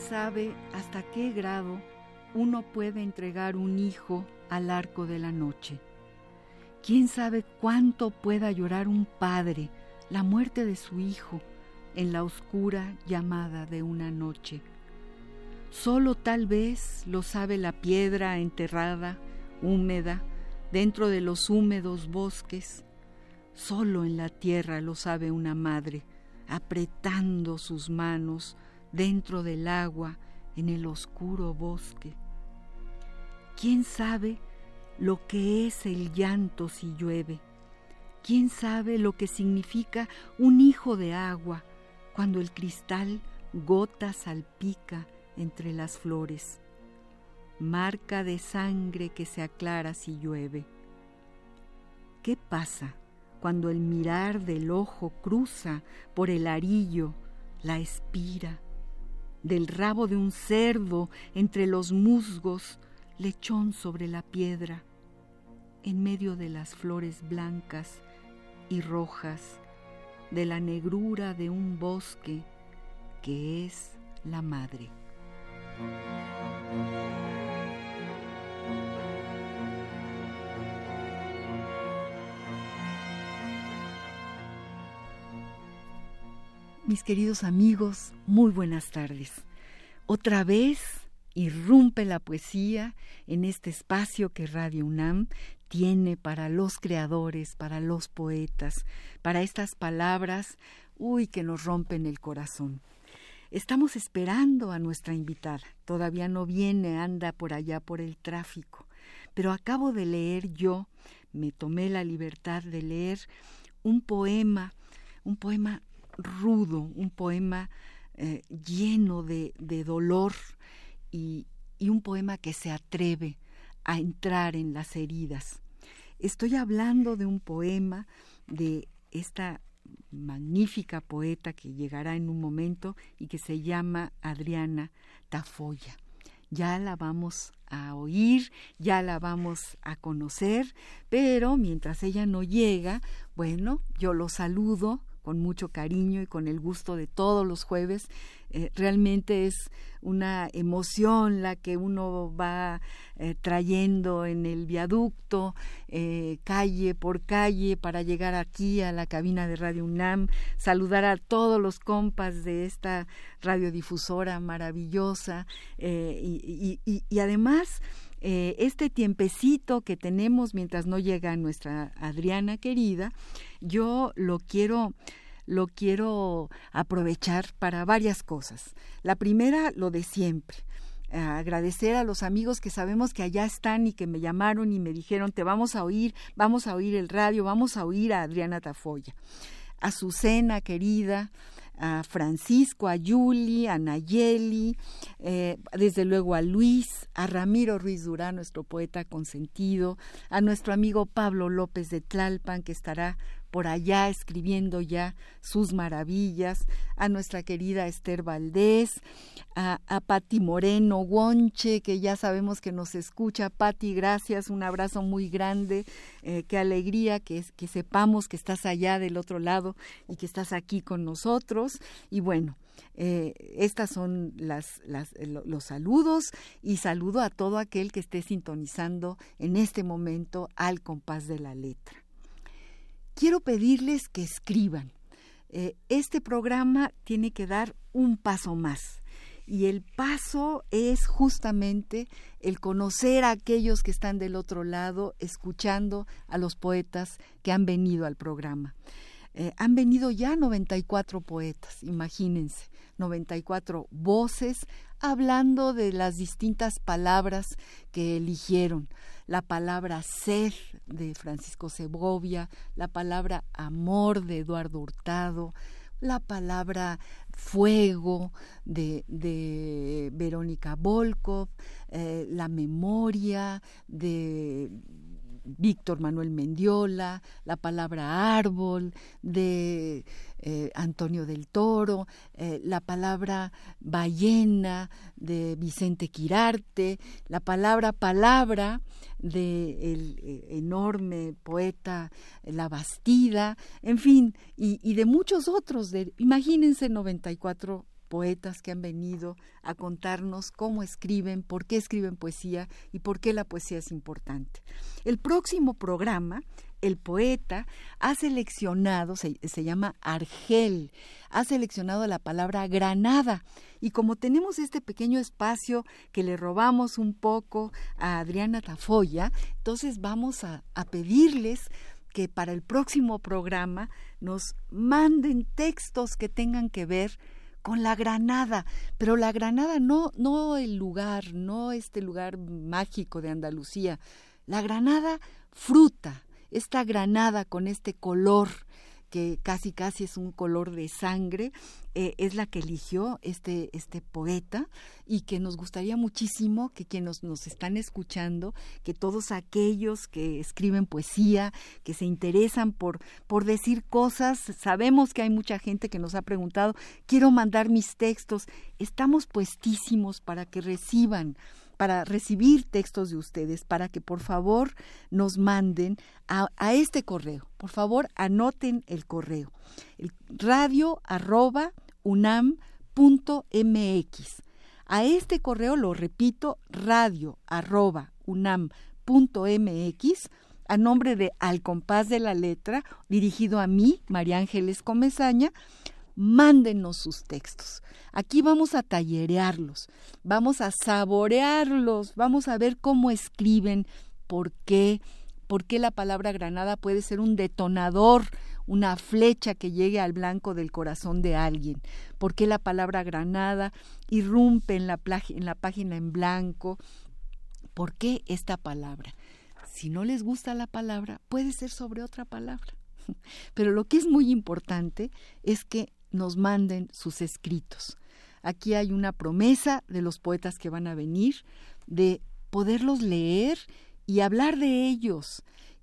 Sabe hasta qué grado uno puede entregar un hijo al arco de la noche? ¿Quién sabe cuánto pueda llorar un padre la muerte de su hijo en la oscura llamada de una noche? Solo tal vez lo sabe la piedra enterrada, húmeda, dentro de los húmedos bosques. Solo en la tierra lo sabe una madre, apretando sus manos dentro del agua en el oscuro bosque. ¿Quién sabe lo que es el llanto si llueve? ¿Quién sabe lo que significa un hijo de agua cuando el cristal gota salpica entre las flores? Marca de sangre que se aclara si llueve. ¿Qué pasa cuando el mirar del ojo cruza por el arillo, la espira? Del rabo de un cerdo entre los musgos, lechón sobre la piedra, en medio de las flores blancas y rojas, de la negrura de un bosque que es la madre. Mis queridos amigos, muy buenas tardes. Otra vez irrumpe la poesía en este espacio que Radio UNAM tiene para los creadores, para los poetas, para estas palabras, uy, que nos rompen el corazón. Estamos esperando a nuestra invitada. Todavía no viene, anda por allá por el tráfico. Pero acabo de leer yo, me tomé la libertad de leer un poema, un poema rudo, un poema eh, lleno de, dolor y, un poema que se atreve a entrar en las heridas. Estoy hablando de un poema de esta magnífica poeta que llegará en un momento y que se llama Adriana Tafoya. Ya la vamos a oír, ya la vamos a conocer, pero mientras ella no llega, bueno, yo lo saludo con mucho cariño y con el gusto de todos los jueves. Eh, realmente es una emoción la que uno va eh, trayendo en el viaducto, eh, calle por calle, para llegar aquí a la cabina de Radio UNAM, saludar a todos los compas de esta radiodifusora maravillosa y, y además eh, este tiempecito que tenemos mientras no llega nuestra Adriana querida, yo lo quiero lo quiero aprovechar para varias cosas. La primera, lo de siempre. agradecer a los amigos que sabemos que allá están y que me llamaron y me dijeron, te vamos a oír, vamos a oír el radio, vamos a oír a Adriana Tafoya. A Susana, querida, a Francisco, a Yuli, a Nayeli, eh, desde luego a Luis, a Ramiro Ruiz Durán, nuestro poeta consentido, a nuestro amigo Pablo López de Tlalpan, que estará por allá escribiendo ya sus maravillas, a nuestra querida Esther Valdés, a, a Pati Moreno Gonche, que ya sabemos que nos escucha. Pati, gracias, un abrazo muy grande, eh, qué alegría que, sepamos que estás allá del otro lado y que estás aquí con nosotros. Y bueno, eh, estas son las, los saludos y saludo a todo aquel que esté sintonizando en este momento al compás de la letra quiero pedirles que escriban. Eh, este programa tiene que dar un paso más. Y el paso es justamente el conocer a aquellos que están del otro lado, escuchando a los poetas que han venido al programa. eh, han venido ya 94 poetas, imagínense, 94 voces hablando de las distintas palabras que eligieron. La palabra sed de Francisco Segovia, la palabra amor de Eduardo Hurtado, la palabra fuego de, de Verónica Volkov, eh, la memoria de Víctor Manuel Mendiola, la palabra árbol de eh, Antonio del Toro, eh, la palabra ballena de Vicente Quirarte, la palabra palabra de el eh, enorme poeta La Bastida, en fin, y, de muchos otros, de, imagínense 94 poetas que han venido a contarnos cómo escriben, por qué escriben poesía y por qué la poesía es importante. El próximo programa, el poeta ha seleccionado, se, llama Argel, ha seleccionado la palabra granada. Y como tenemos este pequeño espacio que le robamos un poco a Adriana Tafoya, entonces vamos a, a pedirles que para el próximo programa nos manden textos que tengan que ver con la granada, pero la granada no, no el lugar, no este lugar mágico de Andalucía, la granada fruta, esta granada con este color que casi casi es un color de sangre, eh, es la que eligió este, este poeta y que nos gustaría muchísimo que quienes nos están escuchando, que todos aquellos que escriben poesía, que se interesan por, por decir cosas, sabemos que hay mucha gente que nos ha preguntado, quiero mandar mis textos, estamos puestísimos para que reciban para recibir textos de ustedes, para que por favor nos manden a, este correo. Por favor, anoten el correo. El radio arroba unam.mx. A este correo lo repito, radio arroba unam.mx a nombre de Al compás de la letra, dirigido a mí, María Ángeles Comezaña, mándenos sus textos. Aquí vamos a tallerearlos, vamos a saborearlos, vamos a ver cómo escriben, por qué, por qué la palabra granada puede ser un detonador, una flecha que llegue al blanco del corazón de alguien, por qué la palabra granada irrumpe en la, en la página en blanco, por qué esta palabra. Si no les gusta la palabra, puede ser sobre otra palabra. Pero lo que es muy importante es que nos manden sus escritos. Aquí hay una promesa de los poetas que van a venir, de poderlos leer y hablar de ellos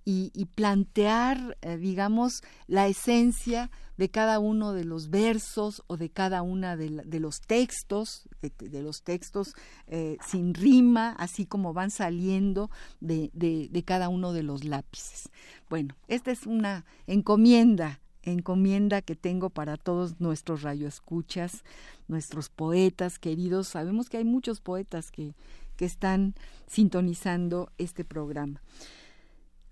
y, plantear, eh, digamos, la esencia de cada uno de los versos o de cada una de, los textos, de, los textos eh, sin rima, así como van saliendo de, de cada uno de los lápices. Bueno, esta es una encomienda encomienda que tengo para todos nuestros radioescuchas, nuestros poetas queridos. Sabemos que hay muchos poetas que, que están sintonizando este programa.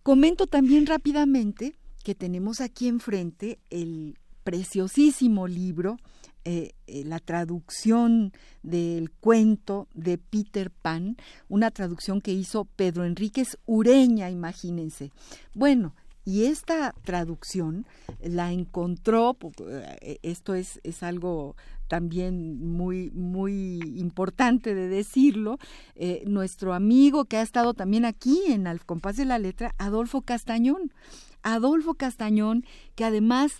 Comento también rápidamente que tenemos aquí enfrente el preciosísimo libro, eh, eh, la traducción del cuento de Peter Pan, una traducción que hizo Pedro Enríquez Ureña, imagínense. Bueno, y esta traducción la encontró, eh, esto es, es algo también muy, muy importante de decirlo, eh, nuestro amigo que ha estado también aquí en Al compás de la letra, Adolfo Castañón. Adolfo Castañón, que además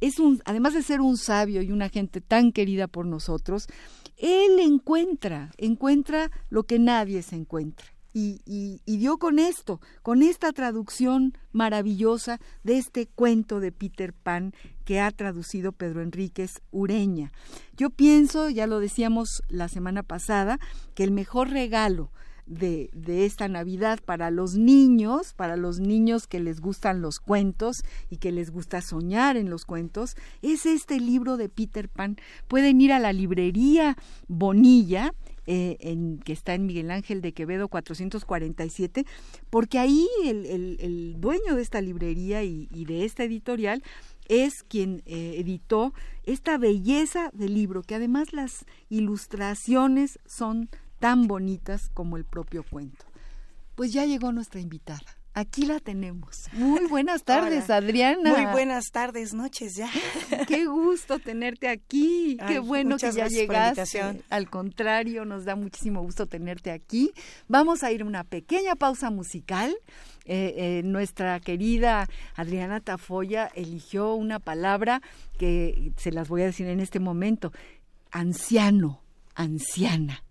es un, además de ser un sabio y una gente tan querida por nosotros, él encuentra, encuentra lo que nadie se encuentra y, dio con esto, con esta traducción maravillosa de este cuento de Peter Pan que ha traducido Pedro Enríquez Ureña. Yo pienso, ya lo decíamos la semana pasada, que el mejor regalo de, de, esta Navidad para los niños, para los niños que les gustan los cuentos y que les gusta soñar en los cuentos, es este libro de Peter Pan. Pueden ir a la librería Bonilla eh, en, que está en Miguel Ángel de Quevedo 447, porque ahí el, el, dueño de esta librería y, de esta editorial es quien eh, editó esta belleza del libro, que además las ilustraciones son tan bonitas como el propio cuento. Pues ya llegó nuestra invitada, Aquí la tenemos. Muy buenas tardes, Adriana. Muy buenas tardes, noches ya. Qué gusto tenerte aquí. Qué bueno que ya llegaste. Al contrario, nos da muchísimo gusto tenerte aquí. Vamos a ir a una pequeña pausa musical. Eh, eh, nuestra querida Adriana Tafoya eligió una palabra que se las voy a decir en este momento. Anciano, anciana.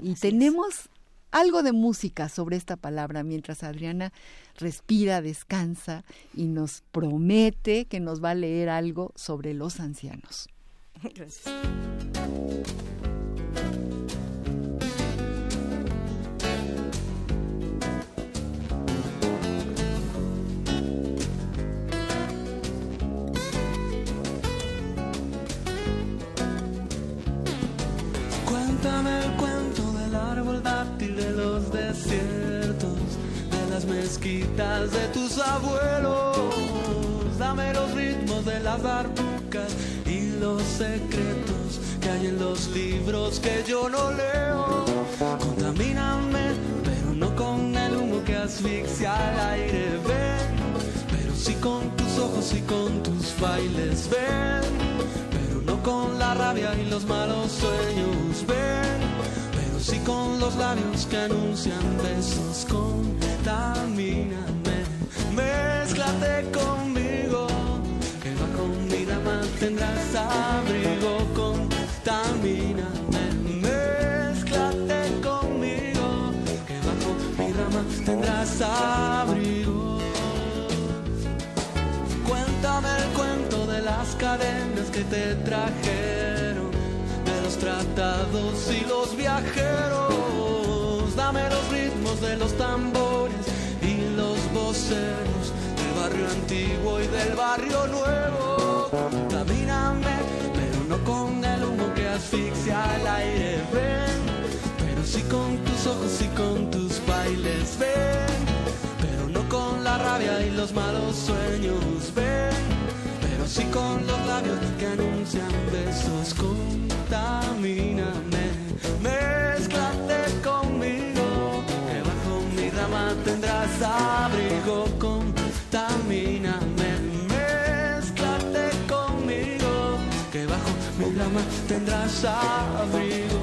y tenemos algo de música sobre esta palabra mientras Adriana respira, descansa y nos promete que nos va a leer algo sobre los ancianos. Gracias. Mezquitas de tus abuelos. Dame los ritmos de las barbucas y los secretos que hay en los libros que yo no leo. Contamíname, pero no con el humo que asfixia al aire. Ven, pero sí con tus ojos y con tus bailes. Ven no con la rabia y los malos sueños, ven, pero sí con los labios que anuncian besos, contamíname, mezclate conmigo, que bajo mi rama tendrás abrigo, contamíname, mezclate conmigo, que bajo mi rama tendrás abrigo. Cuéntame el cuento de las cadenas que te trajeron de los tratados y los viajeros. Dame los ritmos de los tambores y los voceros del barrio antiguo y del barrio nuevo. Camíname, pero no con el humo que asfixia el aire. Ven, pero sí con tus ojos y con tus bailes. Ven, pero no con la rabia y los malos sueños. Ven y con los labios que anuncian besos, contamíname, mezclate conmigo, tendrás abrigo, contamíname, mezclate conmigo, que bajo mi rama tendrás abrigo.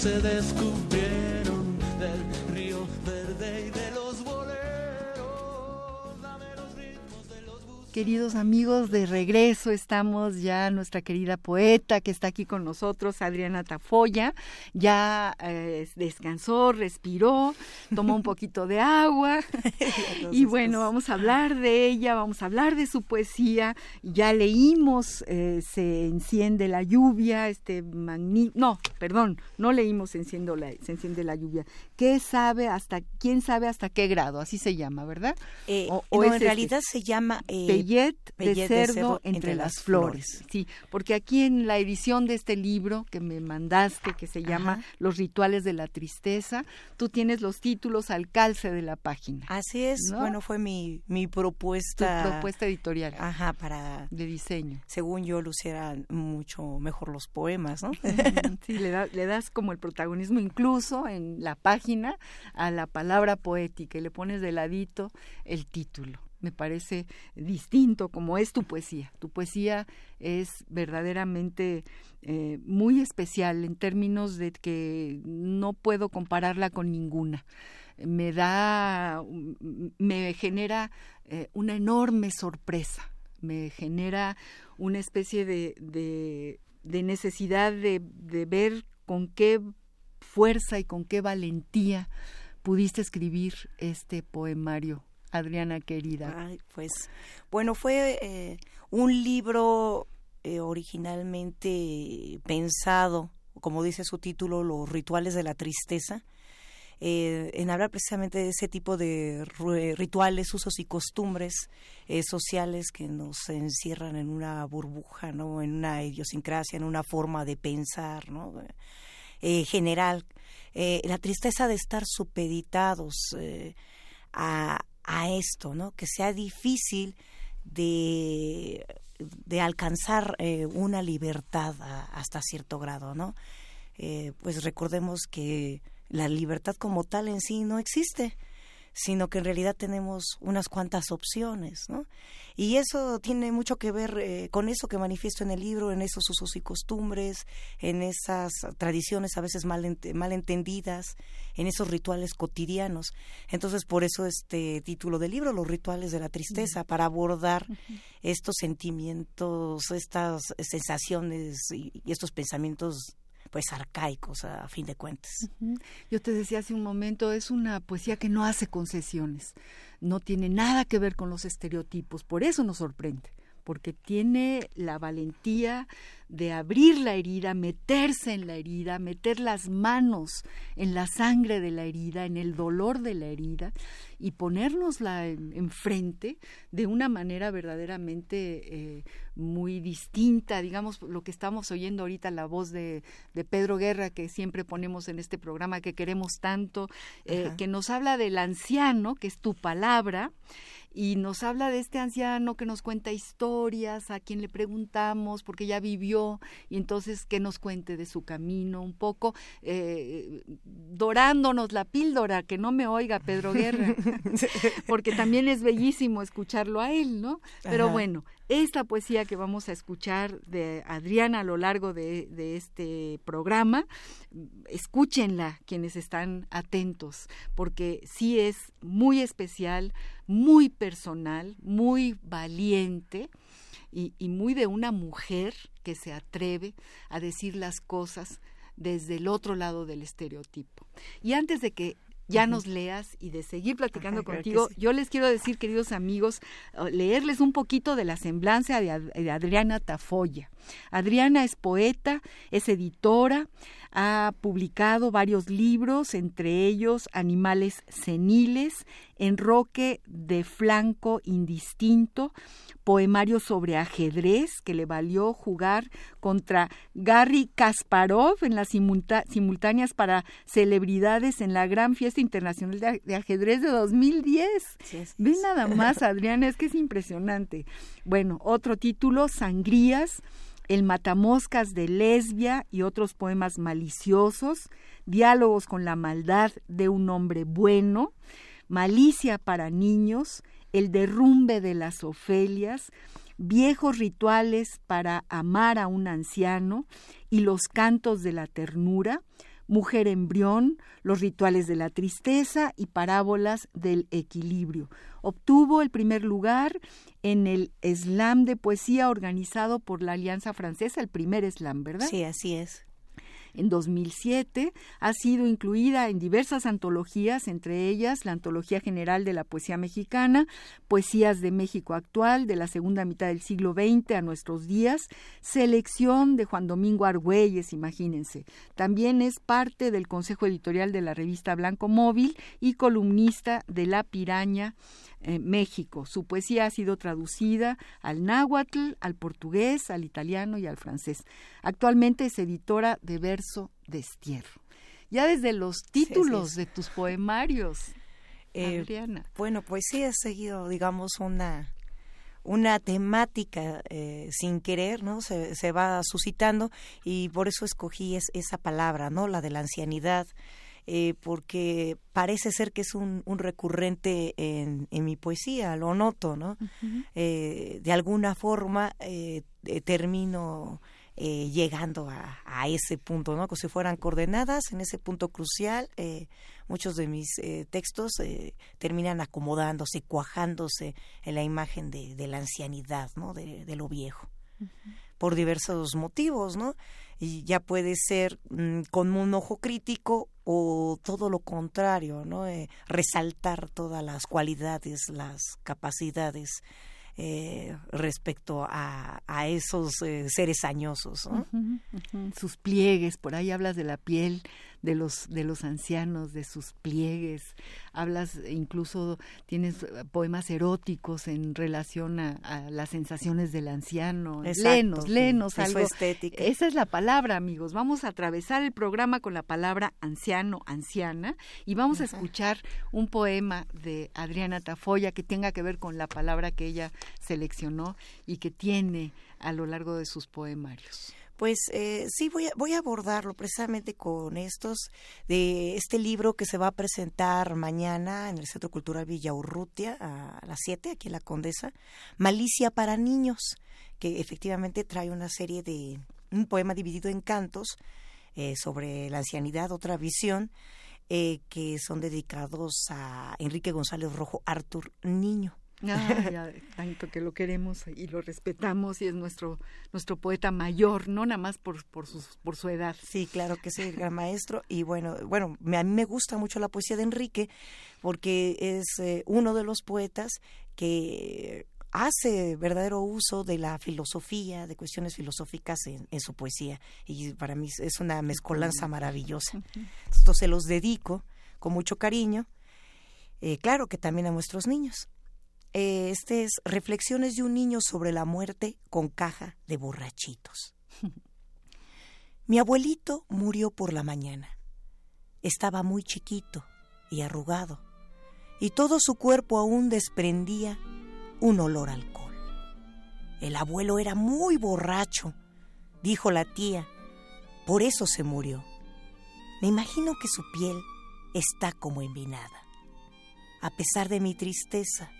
Se descubrieron Queridos amigos, de regreso estamos ya nuestra querida poeta que está aquí con nosotros, Adriana Tafoya, ya eh, descansó, respiró, tomó un poquito de agua y bueno, vamos a hablar de ella, vamos a hablar de su poesía. Ya leímos eh, Se enciende la lluvia, este magnífico, no, perdón, no leímos se, enciende la, se enciende la lluvia. ¿Qué sabe hasta, quién sabe hasta qué grado? Así se llama, ¿verdad? Eh, o, en este realidad se llama de, cerdo, entre, las flores. Sí, porque aquí en la edición de este libro que me mandaste, que se llama Los rituales de la tristeza, tú tienes los títulos al calce de la página. Así es, bueno, fue mi, mi propuesta. Tu propuesta editorial. Ajá, para... De diseño. Según yo, lucieran mucho mejor los poemas, ¿no? sí, le, le das como el protagonismo incluso en la página a la palabra poética y le pones de ladito el título me parece distinto como es tu poesía. Tu poesía es verdaderamente eh, muy especial en términos de que no puedo compararla con ninguna. Me da, me genera eh, una enorme sorpresa, me genera una especie de, de, necesidad de, de ver con qué fuerza y con qué valentía pudiste escribir este poemario Adriana querida? pues bueno, fue eh, un libro eh, originalmente pensado, como dice su título, Los rituales de la tristeza. eh, en hablar precisamente de ese tipo de rituales, usos y costumbres sociales que nos encierran en una burbuja, ¿no? En una idiosincrasia, en una forma de pensar, ¿no? Eh, general. la tristeza de estar supeditados a, a esto, ¿no? Que sea difícil de, de alcanzar una libertad hasta cierto grado, ¿no? pues recordemos que la libertad como tal en sí no existe, sino que en realidad tenemos unas cuantas opciones, ¿no? Y eso tiene mucho que ver eh, con eso que manifiesto en el libro, en esos usos y costumbres, en esas tradiciones a veces mal, mal entendidas, en esos rituales cotidianos. Entonces, por eso este título del libro, Los rituales de la tristeza, para abordar estos sentimientos, estas sensaciones y estos pensamientos pues arcaicos a fin de cuentas. Yo te decía hace un momento, es una poesía que no hace concesiones, no tiene nada que ver con los estereotipos, por eso nos sorprende porque tiene la valentía de abrir la herida, meterse en la herida, meter las manos en la sangre de la herida, en el dolor de la herida y ponérnosla enfrente de una manera verdaderamente eh, muy distinta, digamos, lo que estamos oyendo ahorita, la voz de, Pedro Guerra, que siempre ponemos en este programa que queremos tanto, eh, que nos habla del anciano, que es tu palabra, y nos habla de este anciano que nos cuenta historias, a quien le preguntamos porque ya vivió y entonces que nos cuente de su camino un poco, eh, dorándonos la píldora, que no me oiga Pedro Guerra, porque también es bellísimo escucharlo a él, ¿no? Pero bueno, esta poesía que vamos a escuchar de Adriana a lo largo de, este programa, escúchenla quienes están atentos, porque sí es muy especial, muy personal, muy valiente y, muy de una mujer que se atreve a decir las cosas desde el otro lado del estereotipo. Y antes de que ya nos leas y de seguir platicando contigo. Yo les quiero decir, queridos amigos, leerles un poquito de la semblanza de, Adriana Tafoya. Adriana es poeta, es editora, ha publicado varios libros, entre ellos Animales seniles, Enroque de flanco indistinto, poemario sobre ajedrez que le valió jugar contra Gary Kasparov en las simultáneas para celebridades en la gran fiesta internacional de, ajedrez de 2010. Ven nada más, Adriana, es que es impresionante. Bueno, otro título, Sangrías el matamoscas de lesbia y otros poemas maliciosos, diálogos con la maldad de un hombre bueno, malicia para niños, el derrumbe de las Ofelias, viejos rituales para amar a un anciano y los cantos de la ternura, mujer embrión, los rituales de la tristeza y parábolas del equilibrio. Obtuvo el primer lugar en el slam de poesía organizado por la Alianza Francesa, el primer slam, ¿verdad? Sí, así es en 2007. Ha sido incluida en diversas antologías, entre ellas la Antología General de la Poesía Mexicana, Poesías de México Actual, de la segunda mitad del siglo XX a nuestros días, selección de Juan Domingo Argüelles, imagínense. También es parte del Consejo Editorial de la revista Blanco Móvil y columnista de La Piraña México. Su poesía ha sido traducida al náhuatl, al portugués, al italiano y al francés. Actualmente es editora de verso destierro. Ya desde los títulos de tus poemarios, eh, Adriana. Bueno, pues sí he seguido, digamos, una una temática eh, sin querer, ¿no? Se, se, va suscitando y por eso escogí esa palabra, ¿no? La de la ancianidad, eh, porque parece ser que es un, un recurrente en, en, mi poesía, lo noto, ¿no? eh, de alguna forma eh, eh termino eh, llegando a, a, ese punto, ¿no? Como si fueran coordenadas en ese punto crucial. muchos de mis textos terminan acomodándose, cuajándose en la imagen de, de la ancianidad, ¿no? De, de lo viejo. Por diversos motivos, ¿no? Y ya puede ser mm, con un ojo crítico o todo lo contrario, ¿no? Eh, resaltar todas las cualidades, las capacidades eh, respecto a, a esos eh, seres añosos. Sus pliegues, por ahí hablas de la piel de los, de los ancianos, de sus pliegues, hablas incluso, tienes poemas eróticos en relación a, las sensaciones del anciano. lenos, lenos, algo. Estética. Esa es la palabra, amigos. Vamos a atravesar el programa con la palabra anciano, anciana, y vamos a escuchar un poema de Adriana Tafoya que tenga que ver con la palabra que ella seleccionó y que tiene a lo largo de sus poemarios. Pues eh, sí, voy a, voy a abordarlo precisamente con estos, de este libro que se va a presentar mañana en el Centro Cultural Villa Urrutia a las 7, aquí en La Condesa, Malicia para Niños, que efectivamente trae una serie de, un poema dividido en cantos eh, sobre la ancianidad, otra visión, eh, que son dedicados a Enrique González Rojo, Artur Niño. Ah, tanto que lo queremos y lo respetamos y es nuestro nuestro poeta mayor, no nada más por por su, por su edad. Sí, claro que sí, el gran maestro y bueno, bueno, a mí me gusta mucho la poesía de Enrique porque es eh, uno de los poetas que hace verdadero uso de la filosofía, de cuestiones filosóficas en, su poesía y para mí es una mezcolanza maravillosa. Esto se los dedico con mucho cariño, eh, claro que también a nuestros niños. Eh, este es Reflexiones de un niño sobre la muerte con caja de borrachitos. Mi abuelito murió por la mañana. Estaba muy chiquito y arrugado, y todo su cuerpo aún desprendía un olor a alcohol. El abuelo era muy borracho, dijo la tía, por eso se murió. Me imagino que su piel está como envinada. A pesar de mi tristeza,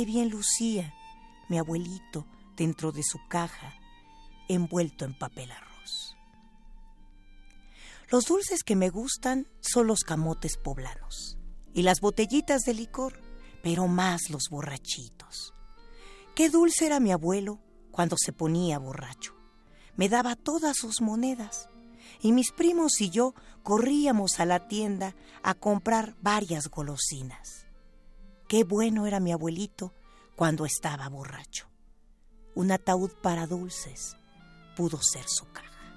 Qué bien lucía mi abuelito dentro de su caja, envuelto en papel arroz. Los dulces que me gustan son los camotes poblanos y las botellitas de licor, pero más los borrachitos. Qué dulce era mi abuelo cuando se ponía borracho. Me daba todas sus monedas y mis primos y yo corríamos a la tienda a comprar varias golosinas. Qué bueno era mi abuelito cuando estaba borracho. Un ataúd para dulces pudo ser su caja.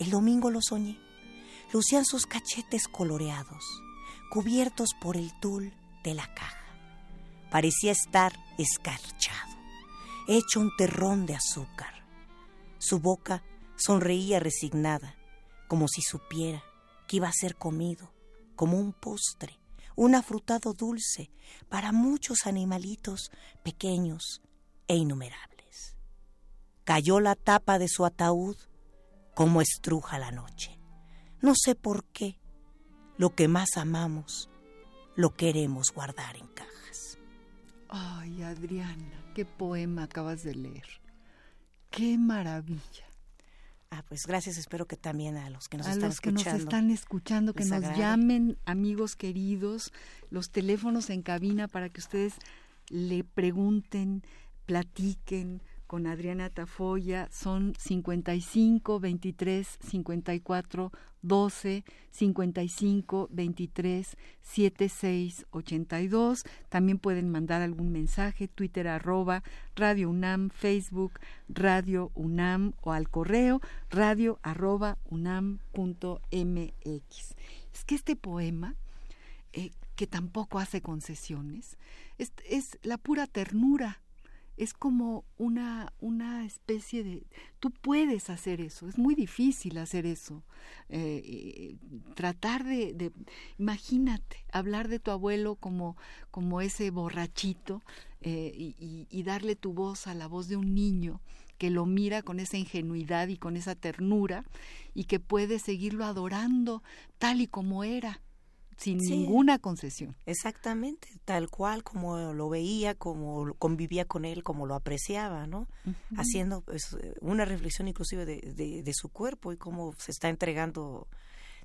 El domingo lo soñé. Lucían sus cachetes coloreados, cubiertos por el tul de la caja. Parecía estar escarchado, hecho un terrón de azúcar. Su boca sonreía resignada, como si supiera que iba a ser comido, como un postre un afrutado dulce para muchos animalitos pequeños e innumerables. Cayó la tapa de su ataúd como estruja la noche. No sé por qué, lo que más amamos lo queremos guardar en cajas. Ay, Adriana, qué poema acabas de leer. Qué maravilla. Ah, pues gracias, espero que también a los que nos a están los que escuchando. nos están escuchando, que nos llamen, amigos queridos, los teléfonos en cabina para que ustedes le pregunten, platiquen, con Adriana Tafoya son 55 23 54 12 55 23 76 82. También pueden mandar algún mensaje, Twitter arroba Radio UNAM, Facebook Radio UNAM o al correo radio arroba unam punto mx. Es que este poema, eh, que tampoco hace concesiones, es, es la pura ternura es como una, una especie de... Tú puedes hacer eso, es muy difícil hacer eso. Eh, tratar de, Imagínate, hablar de tu abuelo como, como ese borrachito eh, y darle tu voz a la voz de un niño que lo mira con esa ingenuidad y con esa ternura y que puede seguirlo adorando tal y como era sin ninguna concesión. Exactamente, tal cual como lo veía, como convivía con él, como lo apreciaba, ¿no? Haciendo pues, una reflexión inclusive de, de, su cuerpo y cómo se está entregando,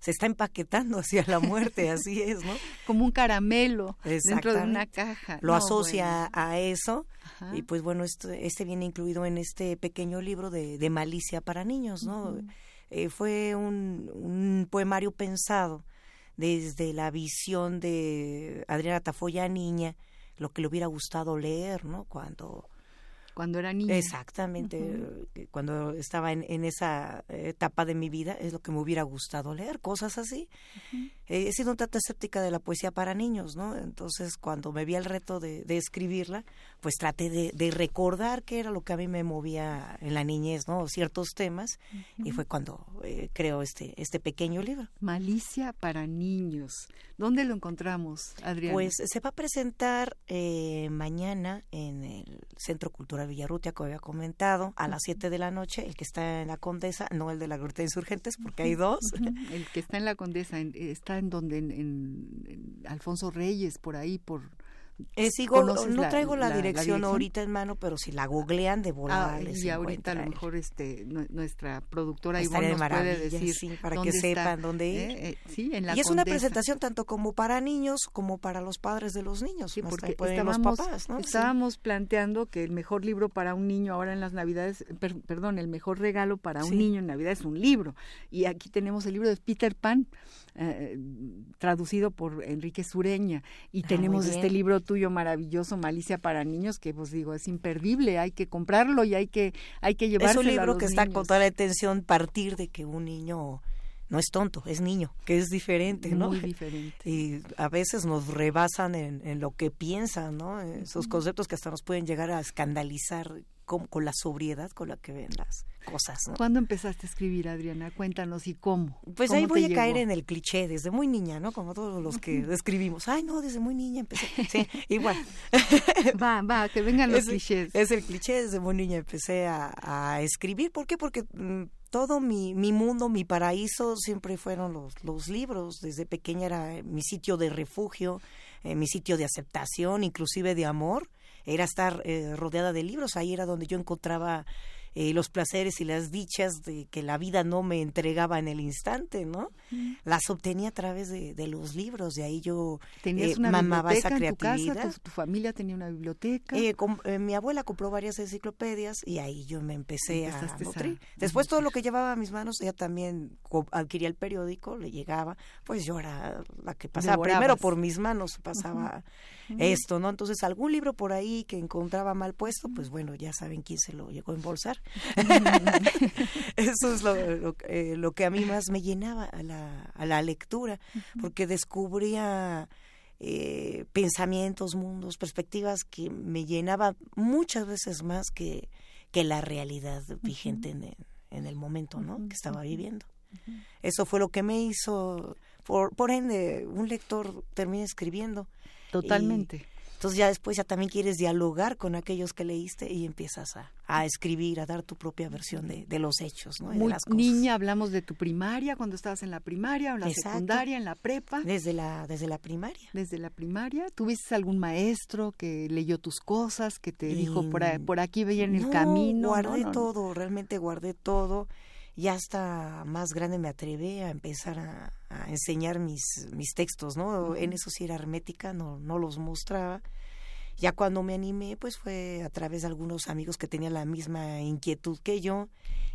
se está empaquetando hacia la muerte, así es, ¿no? Como un caramelo dentro de una caja. Lo asocia a eso y pues bueno, este, este viene incluido en este pequeño libro de, de Malicia para niños, ¿no? Eh, fue un, un poemario pensado desde la visión de Adriana Tafoya niña, lo que le hubiera gustado leer, ¿no? Cuando Cuando era niña. Exactamente, cuando estaba en, en, esa etapa de mi vida, es lo que me hubiera gustado leer, cosas así. he sido un tanto escéptica de la poesía para niños, ¿no? Entonces, cuando me vi el reto de, de escribirla, pues traté de, de, recordar qué era lo que a mí me movía en la niñez, ¿no? Ciertos temas, y fue cuando eh, creo este, este pequeño libro. Malicia para niños. ¿Dónde lo encontramos, Adriana? Pues se va a presentar eh, mañana en el Centro Cultural Villarrutia, que había comentado, a las 7 de la noche, el que está en la Condesa, no el de la Gruta de Insurgentes, porque hay dos. El que está en la Condesa, está en donde, en Alfonso Reyes, por ahí, por eh, sigo, no traigo la, dirección ahorita en mano, pero si la googlean de volada ah, Y ahorita a lo mejor este, nuestra productora Ivonne nos puede decir para que sepan dónde ir. Eh, eh, sí, en la y es una presentación tanto como para niños como para los padres de los niños. Sí, porque estábamos, los papás, ¿no? estábamos planteando que el mejor libro para un niño ahora en las Navidades, perdón, el mejor regalo para un niño en Navidad es un libro. Y aquí tenemos el libro de Peter Pan, traducido por Enrique Sureña. Y ah, tenemos este libro tuyo maravilloso, Malicia para niños, que pues digo, es imperdible, hay que comprarlo y hay que, hay que llevarlo. Es un libro que está con toda la atención partir de que un niño no es tonto, es niño, que es diferente, ¿no? Muy diferente. Y a veces nos rebasan en, en lo que piensan, ¿no? Esos conceptos que hasta nos pueden llegar a escandalizar con, con, la sobriedad con la que ven las cosas. ¿no? ¿Cuándo empezaste a escribir, Adriana? Cuéntanos y cómo. Pues ahí voy a caer en el cliché desde muy niña, ¿no? Como todos los que escribimos. Ay, no, desde muy niña empecé. Sí, igual. va, va, que vengan los clichés. Es el cliché, desde muy niña empecé a, a escribir. ¿Por qué? Porque mm, todo mi, mi mundo, mi paraíso siempre fueron los, los libros. Desde pequeña era mi sitio de refugio, eh, mi sitio de aceptación, inclusive de amor era estar eh, rodeada de libros. Ahí era donde yo encontraba eh, los placeres y las dichas de que la vida no me entregaba en el instante, ¿no? Las obtenía a través de, de, los libros, de ahí yo eh, mamaba esa creatividad. tu, familia tenía una biblioteca? Eh, eh, mi abuela compró varias enciclopedias y ahí yo me empecé a nutrir. Después todo lo que llevaba a mis manos, ella también adquiría el periódico, le llegaba, pues yo era la que pasaba primero por mis manos, pasaba esto, ¿no? Entonces algún libro por ahí que encontraba mal puesto, pues bueno, ya saben quién se lo llegó a embolsar. Eso es lo, eh, lo, que a mí más me llenaba a la, a la lectura, porque descubría eh, pensamientos, mundos, perspectivas que me llenaban muchas veces más que, que la realidad vigente en, el, en el momento ¿no? que estaba viviendo. Eso fue lo que me hizo, por, por ende, un lector termina escribiendo. Totalmente. entonces ya después ya también quieres dialogar con aquellos que leíste y empiezas a, a escribir, a dar tu propia versión de, de los hechos, ¿no? Muy de las niña, hablamos de tu primaria, cuando estabas en la primaria, en la secundaria, en la prepa. Desde la, desde la primaria. Desde la primaria. ¿Tuviste algún maestro que leyó tus cosas, que te dijo por, por aquí veían el camino? Guardé todo, realmente guardé todo ya hasta más grande me atreví a empezar a, enseñar mis, mis textos, ¿no? En eso sí era hermética, no, no los mostraba. Ya cuando me animé, pues fue a través de algunos amigos que tenían la misma inquietud que yo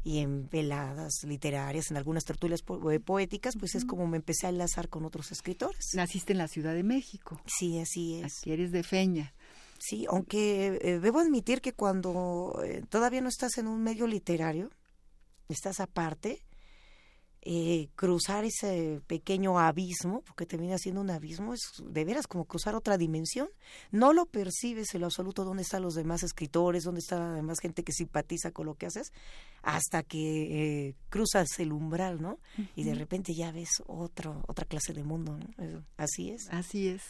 y en veladas literarias, en algunas tertulias eh, poéticas, pues es como me empecé a enlazar con otros escritores. Naciste en la Ciudad de México. Sí, así es. Aquí eres de Feña. Sí, aunque eh, debo admitir que cuando eh, todavía no estás en un medio literario, estás aparte, eh, cruzar ese pequeño abismo, porque termina siendo un abismo, es de veras como cruzar otra dimensión. No lo percibes en lo absoluto dónde están los demás escritores, dónde está la demás gente que simpatiza con lo que haces, hasta que eh, cruzas el umbral, ¿no? Y de repente ya ves otro, otra clase de mundo, ¿no? Así es. Así es.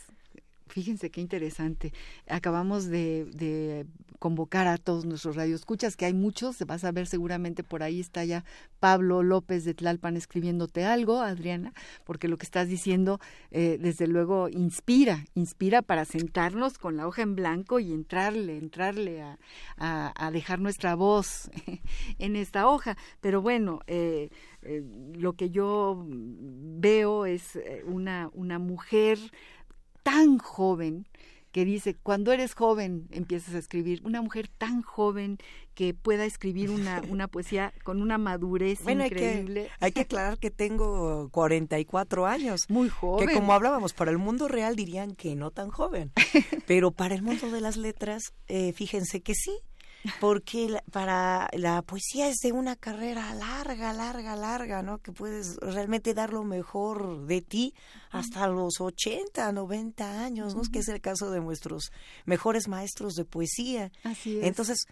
Fíjense qué interesante. Acabamos de, convocar a todos nuestros radioescuchas, que hay muchos, vas a ver seguramente por ahí está ya Pablo López de Tlalpan escribiéndote algo, Adriana, porque lo que estás diciendo, eh, desde luego, inspira, inspira para sentarnos con la hoja en blanco y entrarle, entrarle a, dejar nuestra voz en esta hoja. Pero bueno, eh, eh, lo que yo veo es una, una mujer tan joven que dice, cuando eres joven empiezas a escribir, una mujer tan joven que pueda escribir una, una poesía con una madurez increíble. Hay que, hay que aclarar que tengo 44 años. Muy joven. Que como hablábamos, para el mundo real dirían que no tan joven, pero para el mundo de las letras, eh, fíjense que sí. Porque para la poesía es de una carrera larga, larga, larga, ¿no? Que puedes realmente dar lo mejor de ti hasta los 80, 90 años, ¿no? Que es el caso de nuestros mejores maestros de poesía. Así es. Entonces,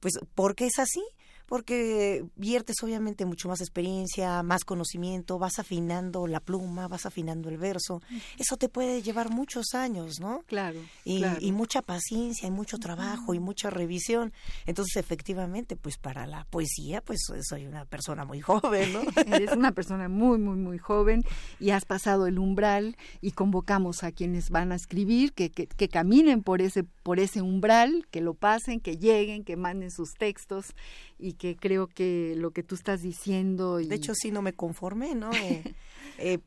pues, ¿por qué es así? Porque viertes obviamente mucho más experiencia, más conocimiento, vas afinando la pluma, vas afinando el verso. Eso te puede llevar muchos años, ¿no? Claro. Y, y mucha paciencia, y mucho trabajo, y mucha revisión. Entonces, efectivamente, pues para la poesía, pues soy una persona muy joven, ¿no? Eres una persona muy, muy, muy joven y has pasado el umbral y convocamos a quienes van a escribir que, que, que caminen por ese, por ese umbral, que lo pasen, que lleguen, que manden sus textos y que creo que lo que tú estás diciendo... Y... De hecho, sí, no me conformé, ¿no? Eh, eh,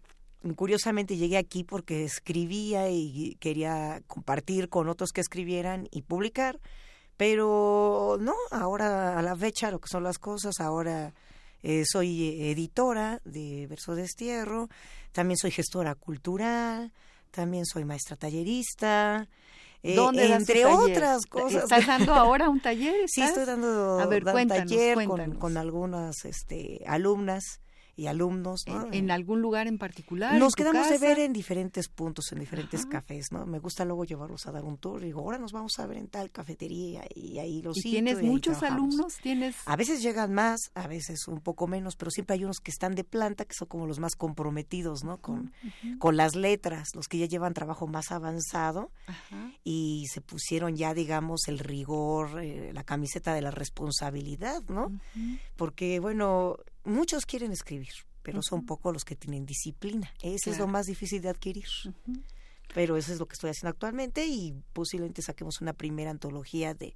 curiosamente llegué aquí porque escribía y quería compartir con otros que escribieran y publicar, pero no, ahora a la fecha lo que son las cosas, ahora eh, soy editora de Verso Destierro, también soy gestora cultural, también soy maestra tallerista, eh, ¿Dónde entre otras cosas. ¿Estás dando ahora un taller? Sí, estoy dando, A ver, un taller con, con, algunas este, alumnas y alumnos. ¿En, algún lugar en particular? Nos quedamos de ver en diferentes puntos, en diferentes cafés, ¿no? Me gusta luego llevarlos a dar un tour. Y digo, ahora nos vamos a ver en tal cafetería y ahí los ¿Y tienes muchos alumnos? ¿Tienes? A veces llegan más, a veces un poco menos, pero siempre hay unos que están de planta, que son como los más comprometidos, ¿no? Con, con las letras, los que ya llevan trabajo más avanzado y se pusieron ya, digamos, el rigor, eh, la camiseta de la responsabilidad, ¿no? Porque, bueno, muchos quieren escribir, pero son pocos los que tienen disciplina. Ese es lo más difícil de adquirir. Pero eso es lo que estoy haciendo actualmente y posiblemente saquemos una primera antología de,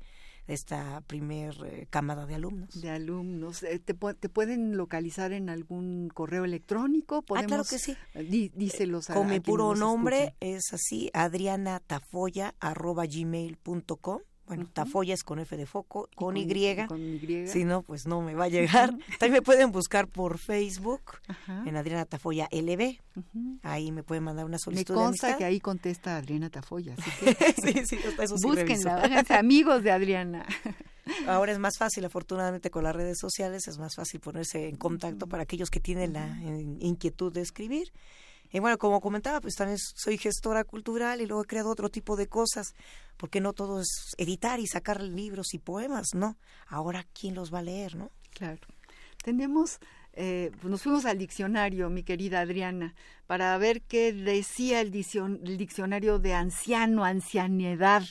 esta primer eh, cámara de alumnos. De alumnos. Eh, ¿Te, pueden localizar en algún correo electrónico? ah, claro que sí. díselos a, Con mi puro nombre es así, adrianatafoya.gmail.com bueno, Tafoya es con F de foco, con, y, con, Y. Si no, pues no me va a llegar. También me pueden buscar por Facebook, en Adriana Tafoya LB. Ahí me pueden mandar una solicitud. Me consta que ahí contesta Adriana Tafoya. Así que sí, sí, eso sí Búsquenla, háganse amigos de Adriana. Ahora es más fácil, afortunadamente con las redes sociales, es más fácil ponerse en contacto para aquellos que tienen la inquietud de escribir. Y bueno, como comentaba, pues también soy gestora cultural y luego he creado otro tipo de cosas, porque no todo es editar y sacar libros y poemas, no. Ahora, ¿quién los va a leer, no? Claro. Tenemos, eh, pues nos fuimos al diccionario, mi querida Adriana, para ver qué decía el, diccionario de anciano, ancianidad.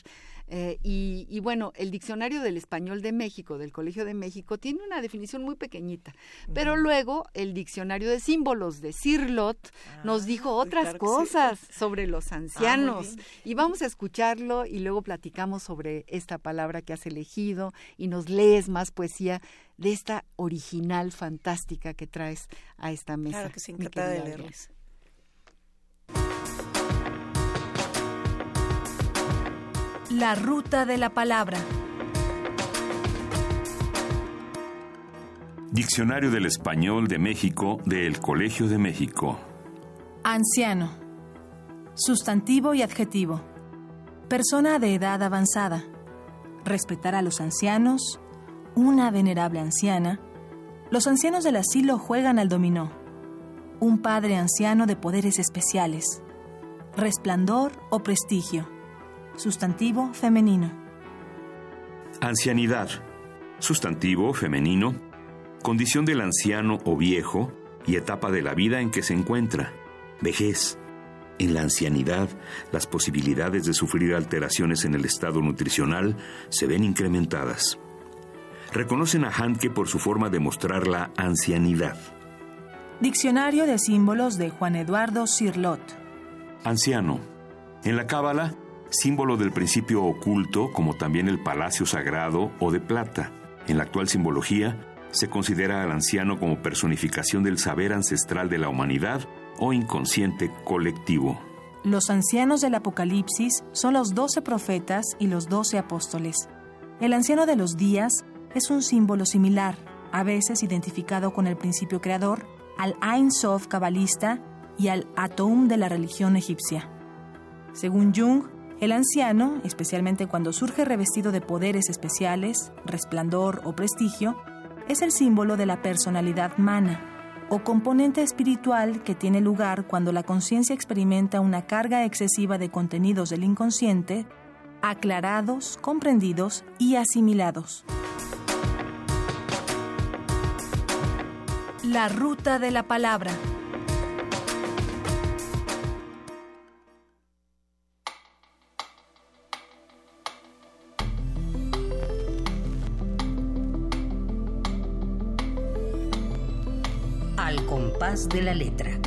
Eh, y, bueno, el diccionario del español de México, del Colegio de México, tiene una definición muy pequeñita, pero luego el diccionario de símbolos de Cirlot nos dijo ah, otras cosas sobre los ah, ancianos. y vamos a escucharlo y luego platicamos sobre esta palabra que has elegido y nos lees más poesía de esta original fantástica que traes a esta mesa. Claro que sí, encantada de leerles. La ruta de la palabra. Diccionario del Español de México del Colegio de México. Anciano. Sustantivo y adjetivo. Persona de edad avanzada. Respetar a los ancianos. Una venerable anciana. Los ancianos del asilo juegan al dominó. Un padre anciano de poderes especiales. Resplandor o prestigio Sustantivo femenino. Ancianidad. Sustantivo femenino. Condición del anciano o viejo y etapa de la vida en que se encuentra. Vejez. En la ancianidad, las posibilidades de sufrir alteraciones en el estado nutricional se ven incrementadas. Reconocen a Handke por su forma de mostrar la ancianidad. Diccionario de símbolos de Juan Eduardo Cirlot. Anciano. En la Cábala, símbolo del principio oculto como también el palacio sagrado o de plata. En la actual simbología, se considera al anciano como personificación del saber ancestral de la humanidad o inconsciente colectivo. Los ancianos del Apocalipsis son los doce profetas y los doce apóstoles. El anciano de los días es un símbolo similar, a veces identificado con el principio creador, al Ein Sof cabalista y al Atum de la religión egipcia. Según Jung, El anciano, especialmente cuando surge revestido de poderes especiales, resplandor o prestigio, es el símbolo de la personalidad mana, o componente espiritual que tiene lugar cuando la conciencia experimenta una carga excesiva de contenidos del inconsciente, aclarados, comprendidos y asimilados. La ruta de la palabra. De la letra.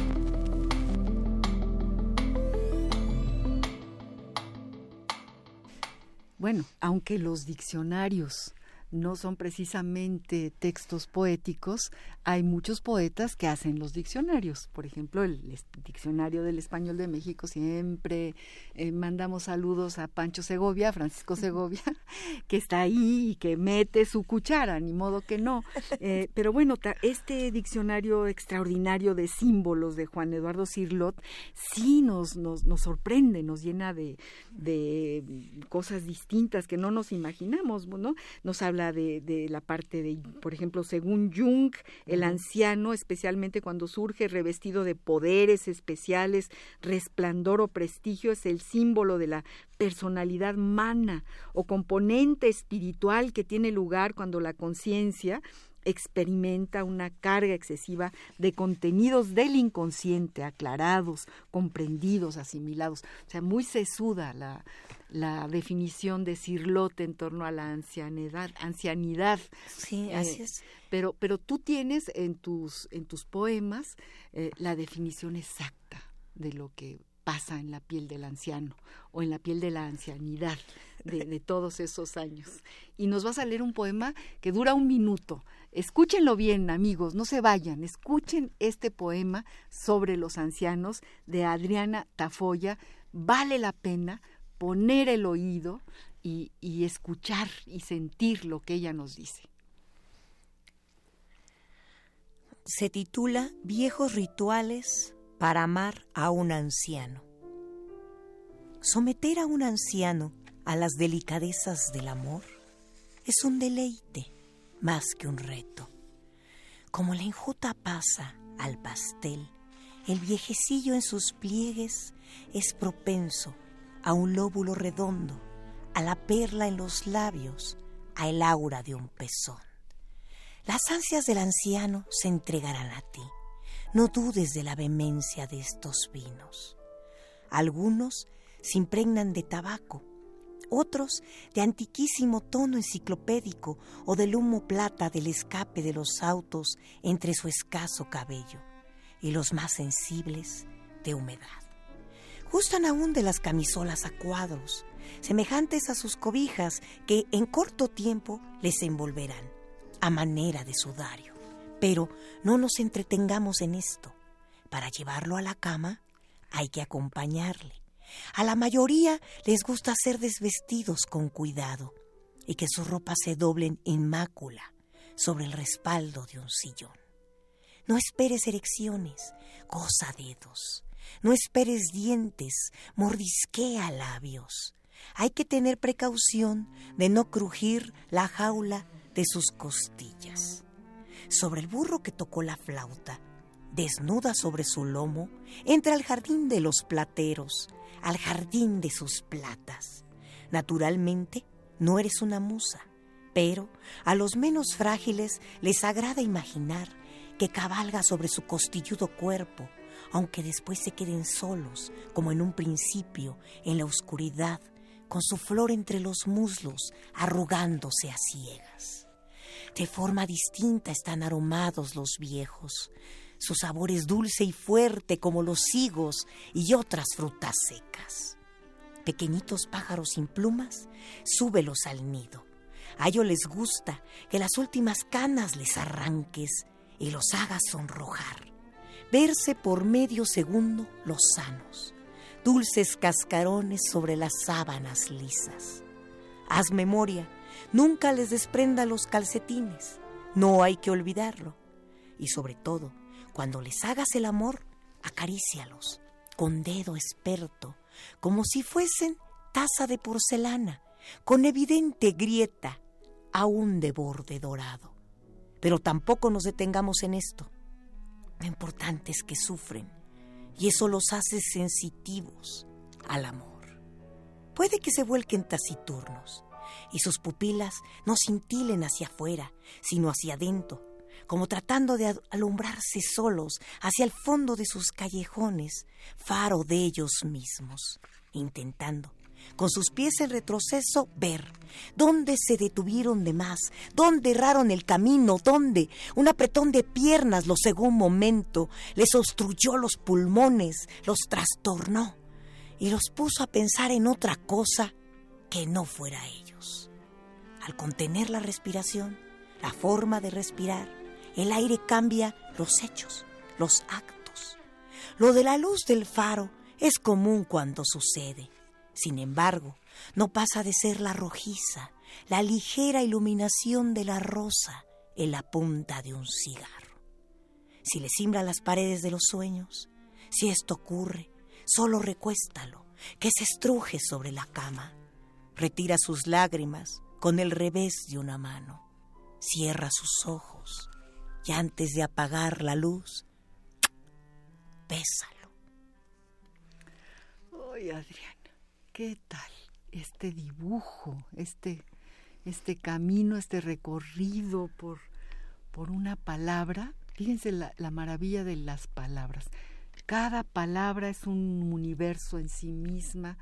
Bueno, aunque los diccionarios no son precisamente textos poéticos, hay muchos poetas que hacen los diccionarios. Por ejemplo, el diccionario del español de México siempre eh, mandamos saludos a Pancho Segovia, Francisco Segovia, que está ahí y que mete su cuchara, ni modo que no. Eh, pero bueno, este diccionario extraordinario de símbolos de Juan Eduardo Cirlot sí nos, nos, nos sorprende, nos llena de, de cosas distintas que no nos imaginamos, ¿no? Nos habla de, la parte de, por ejemplo, según Jung, el anciano, especialmente cuando surge revestido de poderes especiales, resplandor o prestigio, es el símbolo de la personalidad mana o componente espiritual que tiene lugar cuando la conciencia experimenta una carga excesiva de contenidos del inconsciente, aclarados, comprendidos, asimilados. O sea, muy sesuda la, la definición de Cirlote en torno a la ancianidad. ancianidad. Sí, eh, así es. Pero, pero tú tienes en tus, en tus poemas eh, la definición exacta de lo que pasa en la piel del anciano o en la piel de la ancianidad de, de, todos esos años. Y nos vas a leer un poema que dura un minuto. Escúchenlo bien, amigos, no se vayan. Escuchen este poema sobre los ancianos de Adriana Tafoya. Vale la pena poner el oído y, y escuchar y sentir lo que ella nos dice. Se titula Viejos rituales para amar a un anciano. Someter a un anciano a las delicadezas del amor es un deleite más que un reto. Como la enjuta pasa al pastel, el viejecillo en sus pliegues es propenso a un lóbulo redondo, a la perla en los labios, a el aura de un pezón. Las ansias del anciano se entregarán a ti. No dudes de la vehemencia de estos vinos. Algunos se impregnan de tabaco, otros de antiquísimo tono enciclopédico o del humo plata del escape de los autos entre su escaso cabello, y los más sensibles de humedad. Gustan aún de las camisolas a cuadros, semejantes a sus cobijas que en corto tiempo les envolverán, a manera de sudario. Pero no nos entretengamos en esto. Para llevarlo a la cama hay que acompañarle a la mayoría les gusta ser desvestidos con cuidado y que sus ropas se doblen en mácula sobre el respaldo de un sillón. No esperes erecciones, goza dedos. No esperes dientes, mordisquea labios. Hay que tener precaución de no crujir la jaula de sus costillas. Sobre el burro que tocó la flauta, desnuda sobre su lomo, entra al jardín de los plateros, al jardín de sus platas. Naturalmente, no eres una musa, pero a los menos frágiles les agrada imaginar que cabalga sobre su costilludo cuerpo, aunque después se queden solos, como en un principio, en la oscuridad, con su flor entre los muslos, arrugándose a ciegas. De forma distinta están aromados los viejos, su sabor es dulce y fuerte como los higos y otras frutas secas. Pequeñitos pájaros sin plumas, súbelos al nido. A ellos les gusta que las últimas canas les arranques y los hagas sonrojar. Verse por medio segundo los sanos, dulces cascarones sobre las sábanas lisas. Haz memoria, nunca les desprenda los calcetines, no hay que olvidarlo. Y sobre todo, cuando les hagas el amor, acarícialos con dedo experto, como si fuesen taza de porcelana, con evidente grieta, aún de borde dorado. Pero tampoco nos detengamos en esto. Lo importante es que sufren, y eso los hace sensitivos al amor. Puede que se vuelquen taciturnos, y sus pupilas no cintilen hacia afuera, sino hacia adentro, como tratando de alumbrarse solos hacia el fondo de sus callejones, faro de ellos mismos, intentando, con sus pies en retroceso, ver dónde se detuvieron de más, dónde erraron el camino, dónde un apretón de piernas los cegó un momento, les obstruyó los pulmones, los trastornó y los puso a pensar en otra cosa que no fuera ellos. Al contener la respiración, la forma de respirar, el aire cambia los hechos, los actos. Lo de la luz del faro es común cuando sucede. Sin embargo, no pasa de ser la rojiza, la ligera iluminación de la rosa en la punta de un cigarro. Si le simbra las paredes de los sueños, si esto ocurre, solo recuéstalo, que se estruje sobre la cama. Retira sus lágrimas con el revés de una mano. Cierra sus ojos y antes de apagar la luz, bésalo. Ay, Adriana, ¿qué tal este dibujo, este, este camino, este recorrido por, por una palabra? Fíjense la, maravilla de las palabras. Cada palabra es un universo en sí misma,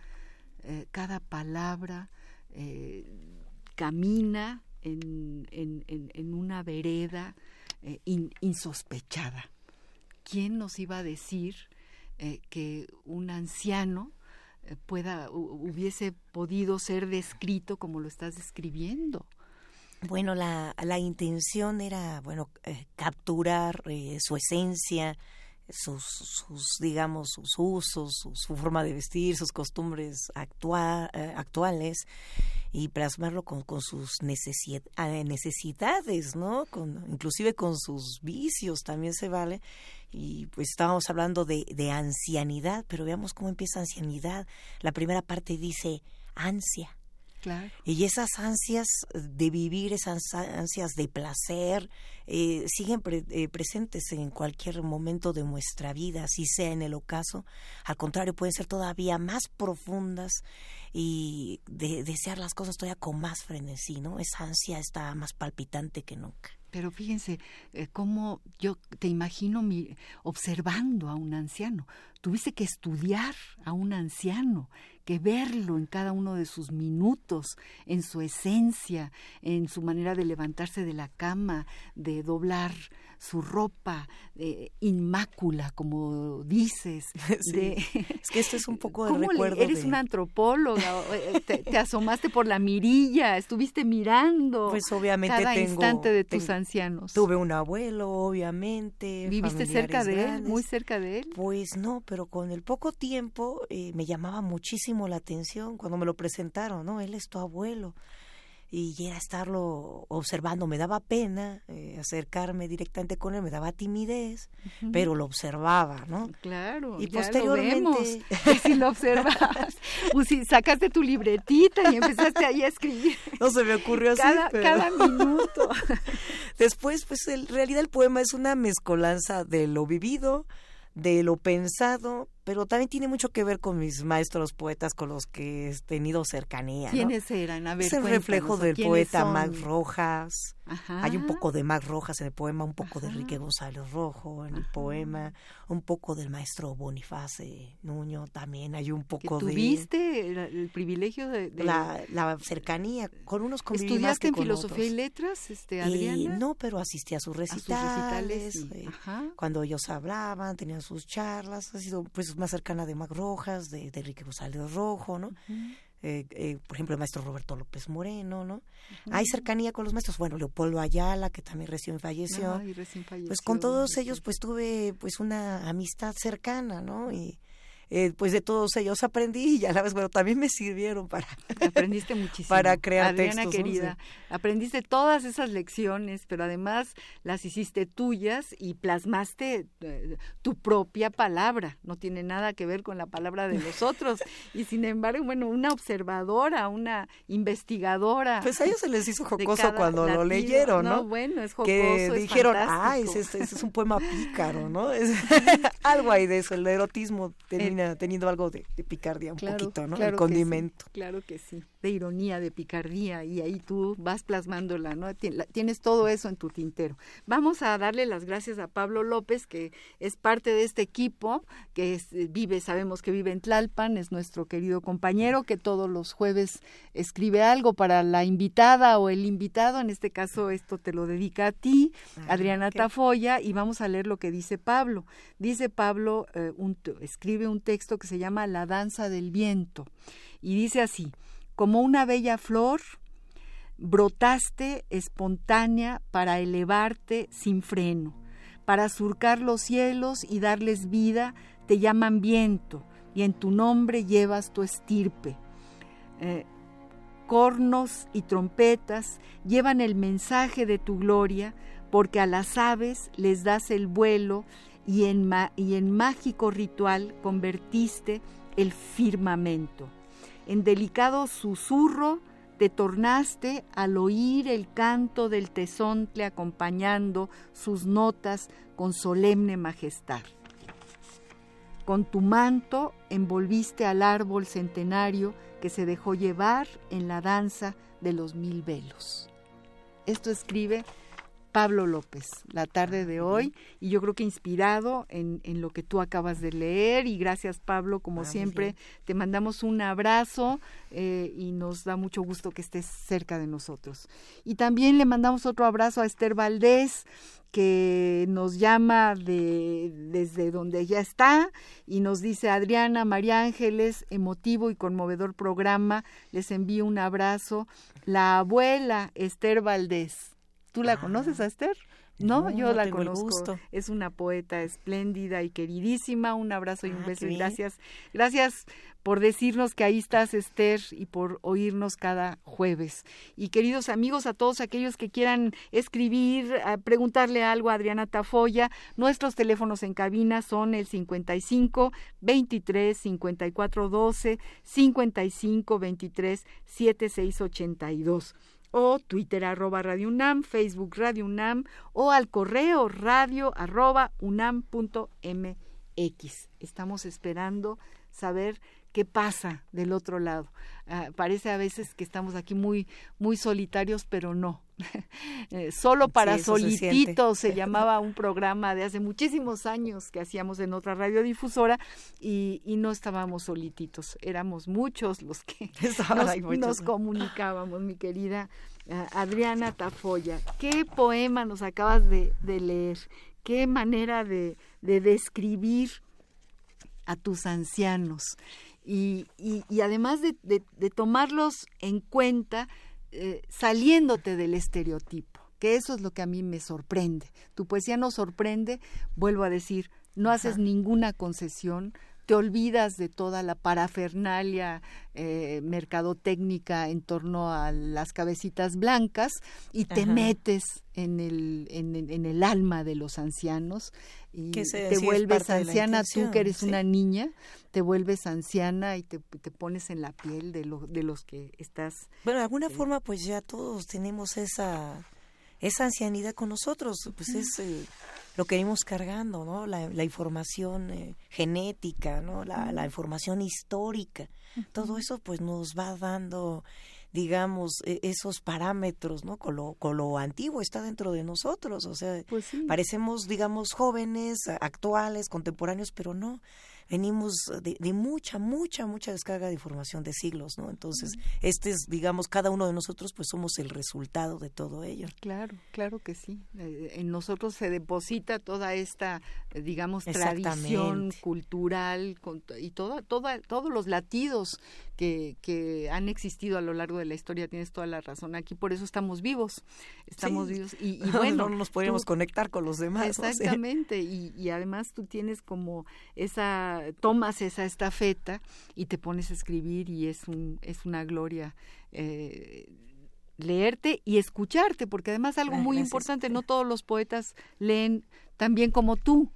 eh, cada palabra eh, camina en, en, en, una vereda eh, insospechada. ¿Quién nos iba a decir eh, que un anciano eh, pueda hubiese podido ser descrito como lo estás describiendo? Bueno, la, la intención era, bueno, capturar su esencia, sus, sus, digamos, sus usos, su, forma de vestir, sus costumbres actuales y plasmarlo con, con sus ah, necesidades, ¿no? Con, inclusive con sus vicios también se vale. Y pues estábamos hablando de, de ancianidad, pero veamos cómo empieza ancianidad. La primera parte dice ansia. Y esas ansias de vivir, esas ansias de placer, eh, siguen eh, presentes en cualquier momento de nuestra vida, así sea en el ocaso. Al contrario, pueden ser todavía más profundas y de, desear las cosas todavía con más frenesí, ¿no? Esa ansia está más palpitante que nunca. Pero fíjense eh, cómo yo te imagino mi, observando a un anciano. Tuviste que estudiar a un anciano, que verlo en cada uno de sus minutos, en su esencia, en su manera de levantarse de la cama, de doblar su ropa eh, inmácula, como dices. es que esto es un poco de recuerdo. eres una antropóloga, eh, te, asomaste por la mirilla, estuviste mirando pues obviamente cada instante de tus ancianos. Tuve un abuelo, obviamente. ¿Viviste cerca de él, muy cerca de él? Pues no, pero con el poco tiempo eh, me llamaba muchísimo la atención cuando me lo presentaron, ¿no? Él es tu abuelo y era estarlo observando. Me daba pena eh, acercarme directamente con él, me daba timidez, pero lo observaba, ¿no? Claro. Y posteriormente. si lo observabas, pues si sacaste tu libretita y empezaste ahí a escribir. No se me ocurrió así. Cada, cada minuto. Después, pues en realidad el poema es una mezcolanza de lo vivido, de lo pensado, pero también tiene mucho que ver con mis maestros poetas con los que he tenido cercanía. ¿Quiénes eran? A ver, es el reflejo del poeta Max Rojas. Hay un poco de Max Rojas en el poema, un poco de Enrique González Rojo en el poema, un poco del maestro Boniface Nuño también. Hay un poco ¿Que tuviste el, privilegio de, La, la, cercanía con unos ¿Estudiaste en filosofía y letras, este, Adriana? no, pero asistí a sus recitales. Eh, cuando ellos hablaban, tenían sus charlas. Ha sido pues más cercana de Mac Rojas, de, de Enrique González Rojo, ¿no? Eh, eh, por ejemplo, el maestro Roberto López Moreno, ¿no? Hay cercanía con los maestros, bueno, Leopoldo Ayala, que también recién falleció. recién falleció pues con todos ellos, pues tuve pues una amistad cercana, ¿no? Y eh, pues de todos ellos aprendí y a la vez, bueno, también me sirvieron para... Aprendiste muchísimo. Para crear Adriana textos. ¿no? querida, aprendiste todas esas lecciones, pero además las hiciste tuyas y plasmaste eh, tu propia palabra. No tiene nada que ver con la palabra de los otros. Y sin embargo, bueno, una observadora, una investigadora. Pues a ellos se les hizo jocoso cuando lo leyeron, ¿no? bueno, es jocoso, que es dijeron, ah, fantástico". ese, ese es un poema pícaro, ¿no? Es- algo hay de eso, el erotismo termina teniendo algo de, de picardía un poquito, ¿no? claro el que condimento. sí, claro que sí, de ironía, de picardía, y ahí tú vas plasmándola, ¿no? Tien- la- Tienes todo eso en tu tintero. Vamos a darle las gracias a Pablo López, que es parte de este equipo, que es- eh, vive, sabemos que vive en Tlalpan, es nuestro querido compañero, que todos los jueves escribe algo para la invitada o el invitado, en este caso esto te lo dedica a ti, Ah, Adriana ok. Tafoya, y vamos a leer lo que dice Pablo. Dice Pablo, eh, un escribe un texto que se llama La danza del viento, y dice así, como una bella flor, brotaste espontánea para elevarte sin freno, para surcar los cielos y darles vida, te llaman viento, y en tu nombre llevas tu estirpe. Eh, cornos y trompetas llevan el mensaje de tu gloria, porque a las aves les das el vuelo y en, mágico ritual convertiste el firmamento. En delicado susurro te tornaste al oír el canto del tesontle acompañando sus notas con solemne majestad. Con tu manto envolviste al árbol centenario que se dejó llevar en la danza de los mil velos. Esto escribe Pablo López la tarde de hoy y yo creo que inspirado en, en lo que tú acabas de leer y gracias Pablo como Ah, siempre te mandamos un abrazo eh, y nos da mucho gusto que estés cerca de nosotros. Y también le mandamos otro abrazo a Esther Valdés que nos llama de, desde donde ya está y nos dice Adriana, María Ángeles, emotivo y conmovedor programa, les envío un abrazo. La abuela Esther Valdés, ¿tú la Ah. conoces a Esther? No, No, yo no la conozco. gusto. Es una poeta espléndida y queridísima. Un abrazo y un Ah, beso y gracias. Gracias por decirnos que ahí estás, Esther, y por oírnos cada jueves. Y queridos amigos, a todos aquellos que quieran escribir, a preguntarle algo a Adriana Tafoya, nuestros teléfonos en cabina son el 55 23 54 12, 55 23 76 82 o Twitter arroba Radio UNAM, Facebook Radio UNAM o al correo radio arroba unam punto mx. Estamos esperando saber qué pasa del otro lado. Ah, parece a veces que estamos aquí muy, muy solitarios, pero no. Eh, solo para solititos se, llamaba un programa de hace muchísimos años que hacíamos en otra radiodifusora y, y no estábamos solititos, éramos muchos los que Estaban nos, muchos, nos ¿no? comunicábamos, mi querida eh, Adriana Tafoya. ¿Qué poema nos acabas de, de leer? ¿Qué manera de, de describir a tus ancianos? Y, y- y además de, de- de tomarlos en cuenta, eh, saliéndote del estereotipo, que eso es lo que a mí me sorprende. Tu poesía nos sorprende, vuelvo a decir, no haces ninguna concesión, te olvidas de toda la parafernalia eh, mercadotécnica en torno a las cabecitas blancas y te Ajá. metes en el, en, el- en el alma de los ancianos y Que te vuelves anciana tú que eres sí. una niña, te vuelves anciana y te, te pones en la piel de, lo, de los que estás Bueno, de alguna forma, pues ya todos tenemos esa, esa ancianidad con nosotros, pues es eh, lo que venimos cargando, ¿no? La, la información eh, genética, ¿no? La, la información histórica, todo eso pues nos va dando digamos, e- esos parámetros, ¿no? Con lo, con lo antiguo está dentro de nosotros, o sea, Pues sí. parecemos, digamos, jóvenes, actuales, contemporáneos, pero no, venimos de, de mucha, mucha, mucha descarga de información de siglos, ¿no? Entonces, este es, digamos, cada uno de nosotros, pues somos el resultado de todo ello. Claro, claro que sí. Eh, En nosotros se deposita toda esta, digamos, tradición cultural con y toda, toda, todos los latidos que, que han existido a lo largo de la historia. Tienes toda la razón. Aquí por eso estamos vivos. Estamos Sí. vivos. Y, y bueno, no nos podríamos tú- conectar con los demás. Exactamente, y, y además tú tienes como esa esa, tomas esa estafeta y te pones a escribir y es, un, es una gloria. Eh, leerte y escucharte, porque además algo muy importante, no todos los poetas leen tan bien como tú.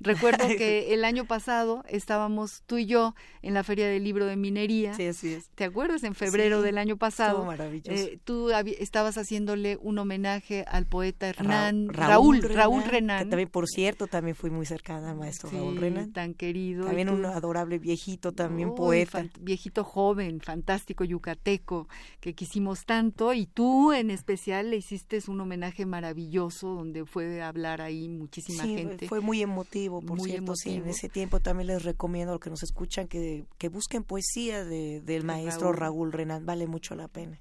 Recuerdo que el año pasado estábamos tú y yo en la Feria del Libro de Minería. Sí, así es. ¿Te acuerdas? En febrero del año pasado. maravilloso. Eh, tú estabas haciéndole un homenaje al poeta Hernán, Raúl, Raúl, Renan, también, por cierto, también fui muy cercana al maestro Raúl Renan. Tan querido. También un adorable viejito, también poeta. Viejito joven, fantástico, yucateco, que quisimos tanto. Y tú en especial le hiciste un homenaje maravilloso donde fue a hablar ahí muchísima gente. Fue muy emotivo por Muy cierto, sí, en ese tiempo también les recomiendo a los que nos escuchan que, que busquen poesía de, del maestro Raúl. Renan, vale mucho la pena.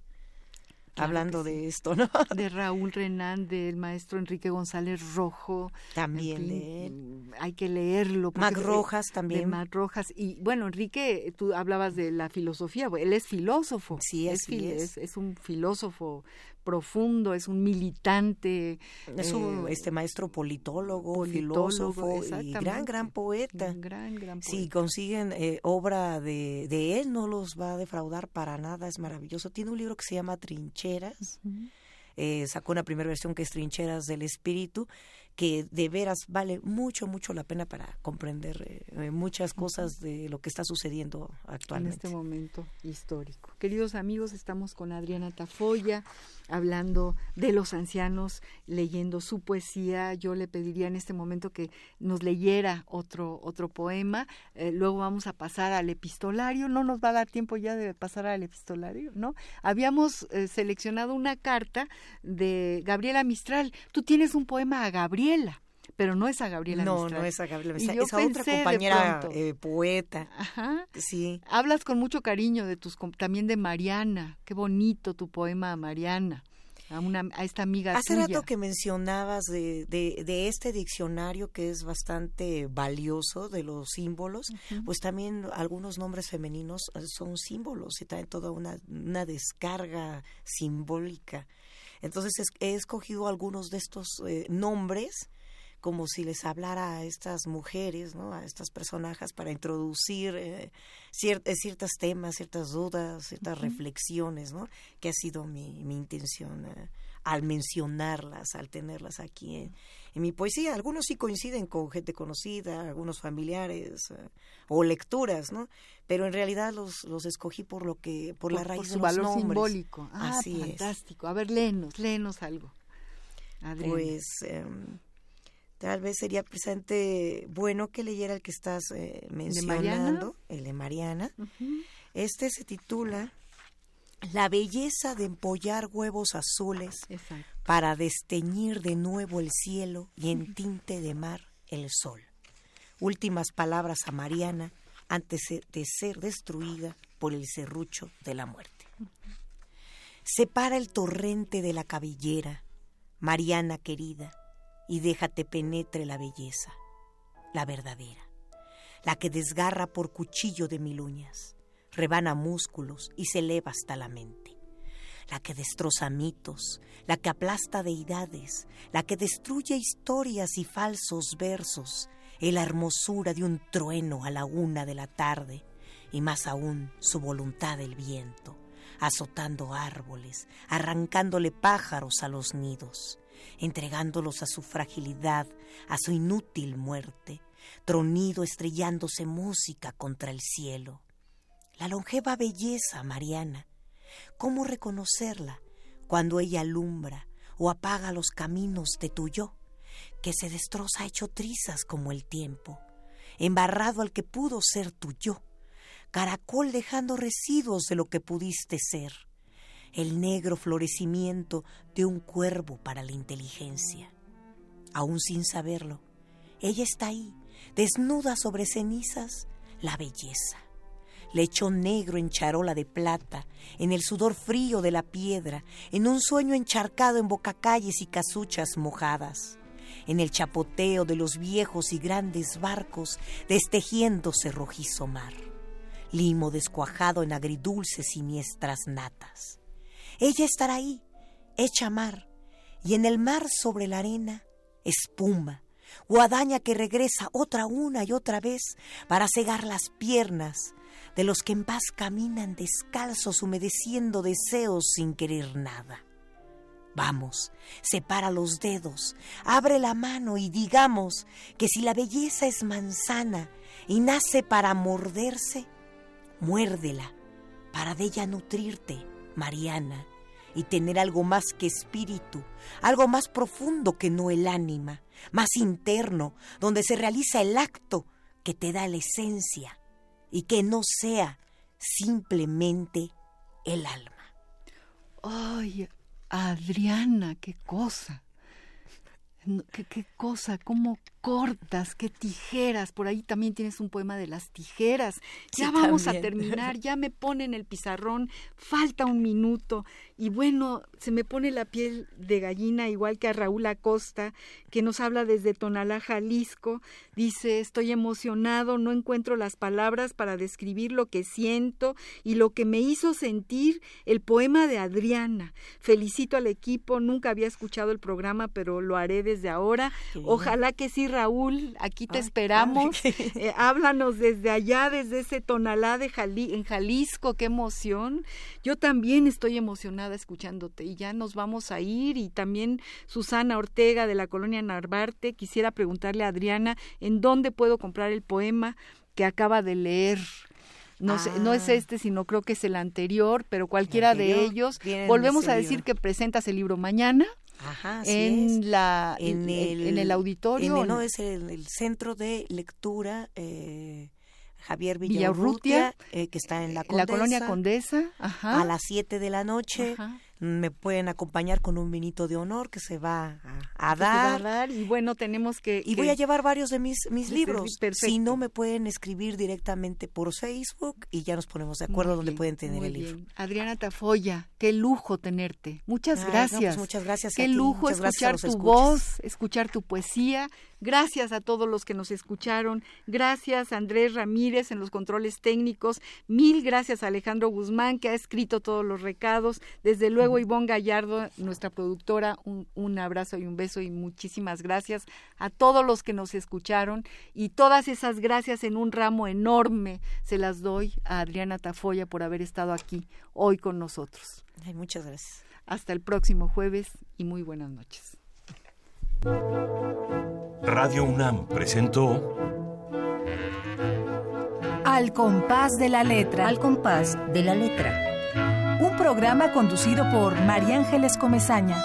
hablando de esto, ¿no? De Raúl Renan, del maestro Enrique González Rojo. También de él. Mm, hay que leerlo. Mac Rojas también. De Mac Rojas. Y bueno, Enrique, tú hablabas de la filosofía, él es filósofo. Sí, es, es, es un filósofo profundo, es un militante. Es un eh, este maestro politólogo, filósofo y gran, gran poeta. Gran, gran poeta. Si consiguen eh, obra de, de, él, no los va a defraudar para nada, es maravilloso. Tiene un libro que se llama Trincheras. Eh, sacó una primera versión que es Trincheras del Espíritu que de veras vale mucho, mucho la pena para comprender eh, eh, muchas cosas de lo que está sucediendo actualmente. En este momento histórico. Queridos amigos, estamos con Adriana Tafoya hablando de los ancianos, leyendo su poesía. Yo le pediría en este momento que nos leyera otro, otro poema. Eh, luego vamos a pasar al epistolario. No nos va a dar tiempo ya de pasar al epistolario, ¿no? Habíamos seleccionado una carta de Gabriela Mistral. Tú tienes un poema a Gabriela pero no es a Gabriela No, no es a Gabriela Mistral, es a otra compañera eh, poeta. Ajá. Sí. Hablas con mucho cariño de tus también de Mariana. Qué bonito tu poema a Mariana. A, una, a esta amiga Hace rato que mencionabas de, de, este diccionario que es bastante valioso de los símbolos, pues también algunos nombres femeninos eh, son símbolos y traen toda una, una descarga simbólica. Entonces he escogido algunos de estos eh, nombres como si les hablara a estas mujeres, ¿no? a estas personajes para introducir eh, eh ciertos temas, ciertas dudas, ciertas reflexiones, ¿no? que ha sido mi, mi intención eh, al mencionarlas, al tenerlas aquí en, mi poesía. Algunos sí coinciden con gente conocida, algunos familiares o lecturas, ¿no? Pero en realidad los, los escogí por lo que, por, la raíz por su de los valor simbólico. Ah, Así fantástico. A ver, léenos, léenos algo. Pues em, tal vez sería presente bueno que leyera el que estás eh, mencionando, el de Mariana. Este se titula La belleza de empollar huevos azules para desteñir de nuevo el cielo y en tinte de mar el sol. Últimas palabras a Mariana antes de ser destruida por el serrucho de la muerte. Separa el torrente de la cabellera, Mariana querida, y déjate penetre la belleza, la verdadera, la que desgarra por cuchillo de mil uñas, rebana músculos y se eleva hasta la mente, la que destroza mitos, la que aplasta deidades, la que destruye historias y falsos versos, la hermosura de un trueno a la una de la tarde, y más aún su voluntad del viento, azotando árboles, arrancándole pájaros a los nidos, entregándolos a su fragilidad, a su inútil muerte, tronido estrellándose música contra el cielo. La longeva belleza mariana, ¿cómo reconocerla cuando ella alumbra o apaga los caminos de tu yo? que se destroza hecho trizas como el tiempo, embarrado al que pudo ser tu yo, caracol dejando residuos de lo que pudiste ser, el negro florecimiento de un cuervo para la inteligencia. Aún sin saberlo, ella está ahí, desnuda sobre cenizas, la belleza. Lechón negro en charola de plata, en el sudor frío de la piedra, en un sueño encharcado en bocacalles y casuchas mojadas en el chapoteo de los viejos y grandes barcos destejiéndose rojizo mar, limo descuajado en agridulces siniestras natas. Ella estará ahí, hecha mar, y en el mar sobre la arena, espuma, guadaña que regresa otra una y otra vez para cegar las piernas de los que en paz caminan descalzos humedeciendo deseos sin querer nada. Vamos, separa los dedos, abre la mano y digamos que si la belleza es manzana y nace para morderse, muérdela para de ella nutrirte, Mariana, y tener algo más que espíritu, algo más profundo que no el ánima, más interno, donde se realiza el acto que te da la esencia y que no sea simplemente el alma. Ay, Adriana, qué cosa. ¿Qué, qué cosa? ¿Cómo cortas? ¿Qué tijeras? Por ahí también tienes un poema de las tijeras. Ya vamos a terminar, ya me ponen el pizarrón, falta un minuto. Y bueno, se me pone la piel de gallina, igual que a Raúl Acosta, que nos habla desde Tonalá, Jalisco. Dice, estoy emocionado, no encuentro las palabras para describir lo que siento y lo que me hizo sentir el poema de Adriana. Felicito al equipo, nunca había escuchado el programa, pero lo haré desde ahora. Ojalá que sí, Raúl, aquí te esperamos. Eh, háblanos desde allá, desde ese Tonalá de en Jalisco, qué emoción. Yo también estoy emocionada escuchándote y ya nos vamos a ir y también Susana Ortega de la colonia Narvarte quisiera preguntarle a Adriana en dónde puedo comprar el poema que acaba de leer. No, sé, no es ah. este, sino creo que es el anterior, pero cualquiera de ellos. Volvemos a decir que presentas el libro mañana. Ajá, en la en, el, en el auditorio no es el, centro de lectura eh, Javier Villarrutia, eh, que está en la, la colonia Condesa, a las 7 de la noche me pueden acompañar con un vinito de honor que se va a, dar. y bueno tenemos que y voy a llevar varios de mis mis libros. si no me pueden escribir directamente por Facebook y ya nos ponemos de acuerdo donde pueden tener el libro. Adriana Tafoya qué lujo tenerte. Muchas pues gracias. muchas gracias qué lujo escuchar tu voz escuchar tu poesía Gracias a todos los que nos escucharon. Gracias a Andrés Ramírez en los controles técnicos. Mil gracias a Alejandro Guzmán que ha escrito todos los recados. Desde luego Ivonne Gallardo, nuestra productora, un, un abrazo y un beso y muchísimas gracias a todos los que nos escucharon. Y todas esas gracias en un ramo enorme se las doy a Adriana Tafoya por haber estado aquí hoy con nosotros. muchas gracias. Hasta el próximo jueves y muy buenas noches. Radio UNAM presentó Al compás de la letra. Al compás de la letra. Un programa conducido por María Ángeles Comezaña.